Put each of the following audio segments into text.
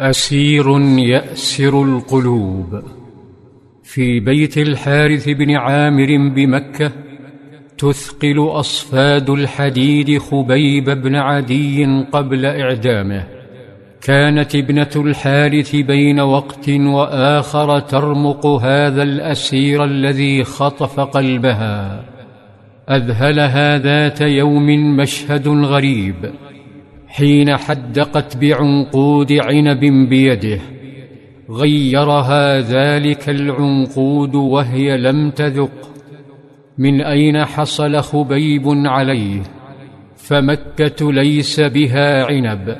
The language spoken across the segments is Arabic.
أسير يأسر القلوب. في بيت الحارث بن عامر بمكة تثقل أصفاد الحديد خبيب بن عدي قبل إعدامه. كانت ابنة الحارث بين وقت وآخر ترمق هذا الأسير الذي خطف قلبها. أذهلها ذات يوم مشهد غريب. حين حدقت بعنقود عنب بيده غيرها ذلك العنقود وهي لم تذق. من أين حصل خبيب عليه؟ فمكة ليس بها عنب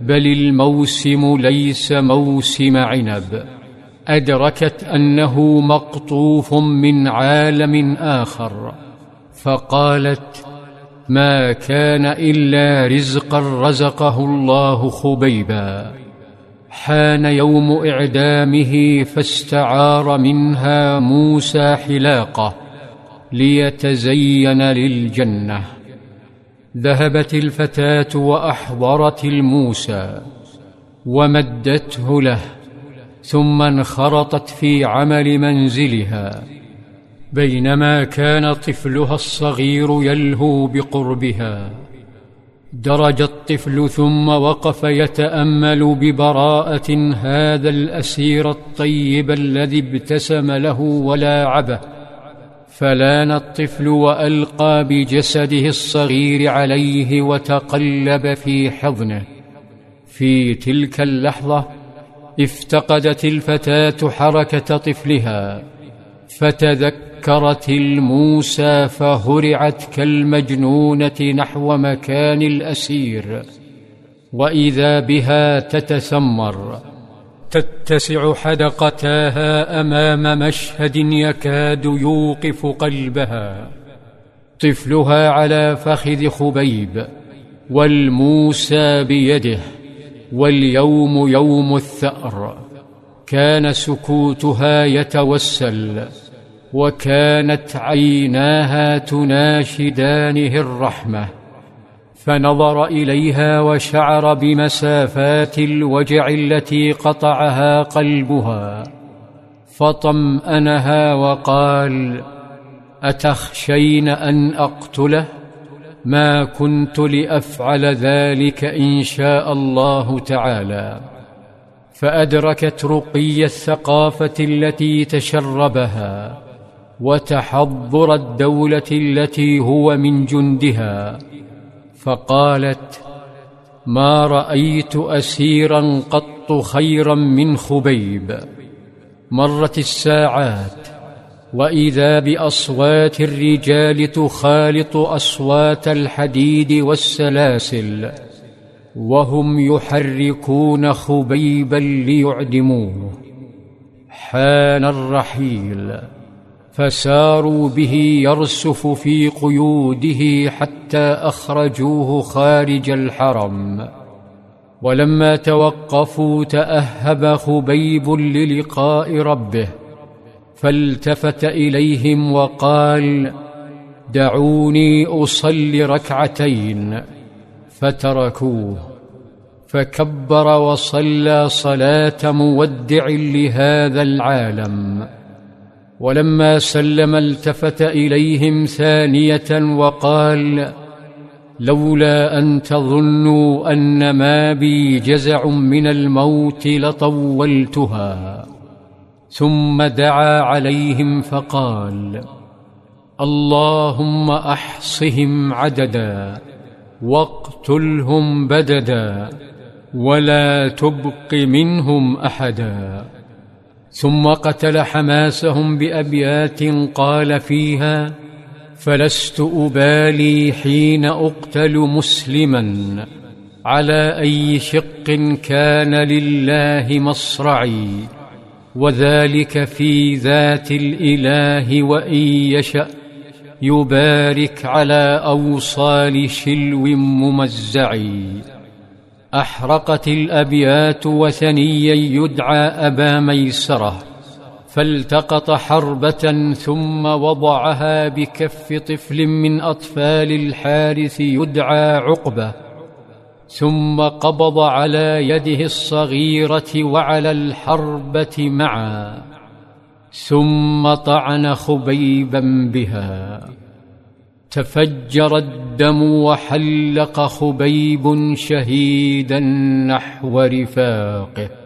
بل الموسم ليس موسم عنب. أدركت أنه مقطوف من عالم آخر فقالت ما كان إلا رزقا رزقه الله خبيبا. حان يوم إعدامه فاستعار منها موسى حلاقه ليتزين للجنة. ذهبت الفتاة وأحضرت الموسى ومدته له ثم انخرطت في عمل منزلها. بينما كان طفلها الصغير يلهو بقربها. درج الطفل ثم وقف يتأمل ببراءة هذا الأسير الطيب الذي ابتسم له ولاعبه فلان الطفل وألقى بجسده الصغير عليه وتقلب في حضنه. في تلك اللحظة افتقدت الفتاة حركة طفلها فتذكرت الموسى فهرعت كالمجنونة نحو مكان الأسير وإذا بها تتسمر تتسع حدقتاها أمام مشهد يكاد يوقف قلبها. طفلها على فخذ خبيب والموسى بيده واليوم يوم الثأر. كان سكوتها يتوسل. وكانت عيناها تناشدانه الرحمة فنظر إليها وشعر بمسافات الوجع التي قطعها قلبها فطمأنها وقال أتخشين أن أقتله؟ ما كنت لأفعل ذلك إن شاء الله تعالى. فأدركت رقي الثقافة التي تشربها. وتحضر الدولة التي هو من جندها. فقالت ما رأيت اسيرا قط خيرا من خبيب. مرت الساعات وإذا بأصوات الرجال تخالط أصوات الحديد والسلاسل وهم يحركون خبيبا ليعدموه. حان الرحيل. فساروا به يرسف في قيوده حتى أخرجوه خارج الحرم. ولما توقفوا تأهب خبيب للقاء ربه فالتفت إليهم وقال دعوني أصلي ركعتين فتركوه فكبر وصلى صلاة مودع لهذا العالم. ولما سلم التفت إليهم ثانية وقال لولا أن تظنوا أن ما بي جزع من الموت لطولتها. ثم دعا عليهم فقال اللهم أحصهم عددا واقتلهم بددا ولا تبق منهم أحدا. ثم قتل حماسهم بأبيات قال فيها فلست أبالي حين أقتل مسلما على أي شق كان لله مصرعي وذلك في ذات الإله وإن يشأ يبارك على أوصال شلو ممزعي. أحرقت الأبيات وثنيا يدعى أبا ميسرة فالتقط حربة ثم وضعها بكف طفل من أطفال الحارث يدعى عقبة ثم قبض على يده الصغيرة وعلى الحربة معا ثم طعن خبيبا بها. تفجر الدم وحلق خبيب شهيدا نحو رفاقه.